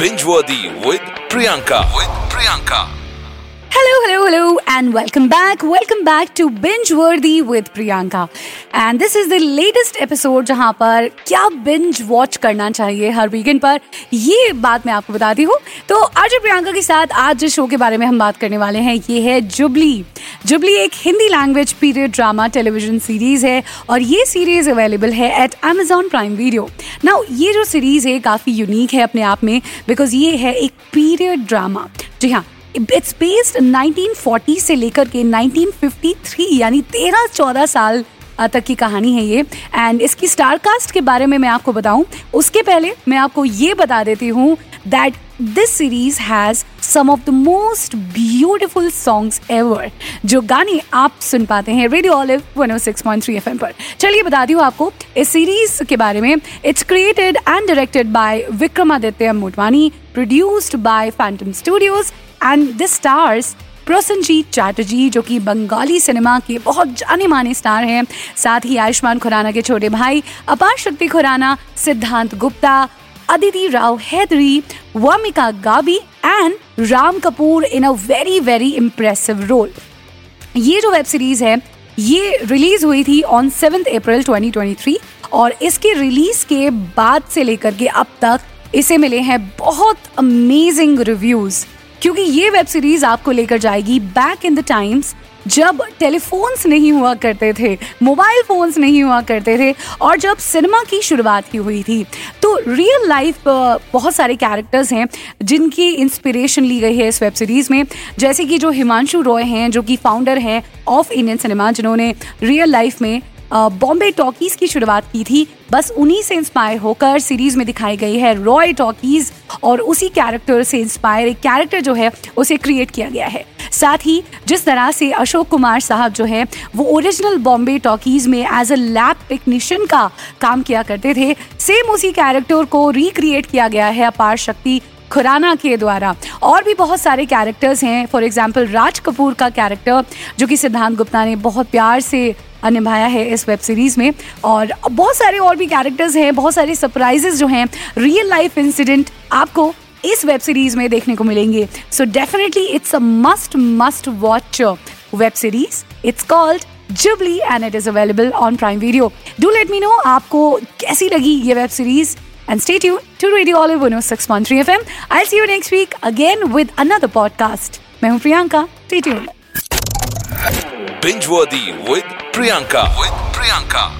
Binge-worthy with Priyanka. With Priyanka. And welcome back. Welcome back to Binge Worthy with Priyanka. And this is the latest episode जहाँ पर क्या binge watch करना चाहिए हर weekend पर। ये बात मैं आपको बताती हूँ। तो आज प्रियंका के साथ आज जिस शो के बारे में हम बात करने वाले हैं, ये है जुबली जुबली एक Hindi language period drama television series है और ये सीरीज़ अवेलेबल है at Amazon Prime Video now ये जो सीरीज़ है, काफ़ी यूनिक है अपने आप में बिकॉज़ ये है एक पीरियड ड्रामा जी हाँ इट्स बेस्ड 1940 से लेकर के 1953 यानी 13-14 साल तक की कहानी है ये। एंड इसकी स्टार कास्ट के बारे में मैं आपको बताऊँ, उसके पहले मैं आपको ये बता देती हूँ that this series has some of the most beautiful songs ever जो गाने आप सुन पाते हैं रेडियो ऑलिव 106.3 एफएम पर। चलिए बता दी हूँ आपको, इस सीरीज़ के बारे में। It's created and directed by Vikramaditya Motwane produced by Phantom Studios and this stars Prosenjit Chatterjee, जो कि बंगाली सिनेमा के बहुत जाने माने स्टार हैं। साथ ही आयुष्मान खुराना के छोटे भाई, अपार शक्ति खुराना, सिद्धांत Gupta, Aditi Rao Hydari, Wamiqa Gabbi and Ram Kapoor in a very very impressive role ये जो वेब सीरीज़ है, ये रिलीज़ हुई थी ऑन सेवेंथ अप्रैल 2023 और इसके रिलीज़ के बाद से लेकर के अब तक इसे मिले हैं बहुत अमेजिंग रिव्यूज़ क्योंकि ये वेब सीरीज़ आपको लेकर जाएगी बैक इन द टाइम्स जब टेलीफोन्स नहीं हुआ करते थे मोबाइल फोन्स नहीं हुआ करते थे, और जब सिनेमा की शुरुआत की हुई थी। तो रियल लाइफ बहुत सारे कैरेक्टर्स हैं, जिनकी इंस्पिरेशन ली गई है इस वेब सीरीज़ में। जैसे कि जो हिमांशु रॉय हैं, जो कि फाउंडर हैं ऑफ़ इंडियन सिनेमा जिन्होंने रियल लाइफ में बॉम्बे टॉकीज की शुरुआत की थी। बस उन्हीं से इंस्पायर होकर सीरीज़ में दिखाई गई है रॉय टॉकीज और उसी कैरेक्टर से इंस्पायर एक कैरेक्टर जो है, उसे क्रिएट किया गया है। साथ ही जिस तरह से अशोक कुमार साहब जो है, वो ओरिजिनल बॉम्बे टॉकीज में एज अ लैब टेक्नीशियन का काम किया करते थे। सेम उसी कैरेक्टर को रिक्रिएट किया गया है अपार शक्ति खुराना के द्वारा। और भी बहुत सारे कैरेक्टर्स हैं। फॉर एग्ज़ाम्पल राज कपूर का कैरेक्टर जो कि सिद्धांत गुप्ता ने बहुत प्यार से निभाया है इस वेब सीरीज़ में और बहुत सारे और भी कैरेक्टर्स हैं, बहुत सारे सरप्राइजेस जो हैं रियल लाइफ इंसिडेंट आपको इस वेब सीरीज़ में देखने को मिलेंगे so definitely it's a must must watch web series it's called Jubilee and it is available on Prime Video do let me know आपको कैसी लगी ये web series and stay tuned to Radio Olive 106.3 FM. I'll see you next week again with another podcast. मैं हूँ Priyanka. Stay tuned. Binge-worthy with Priyanka. With Priyanka.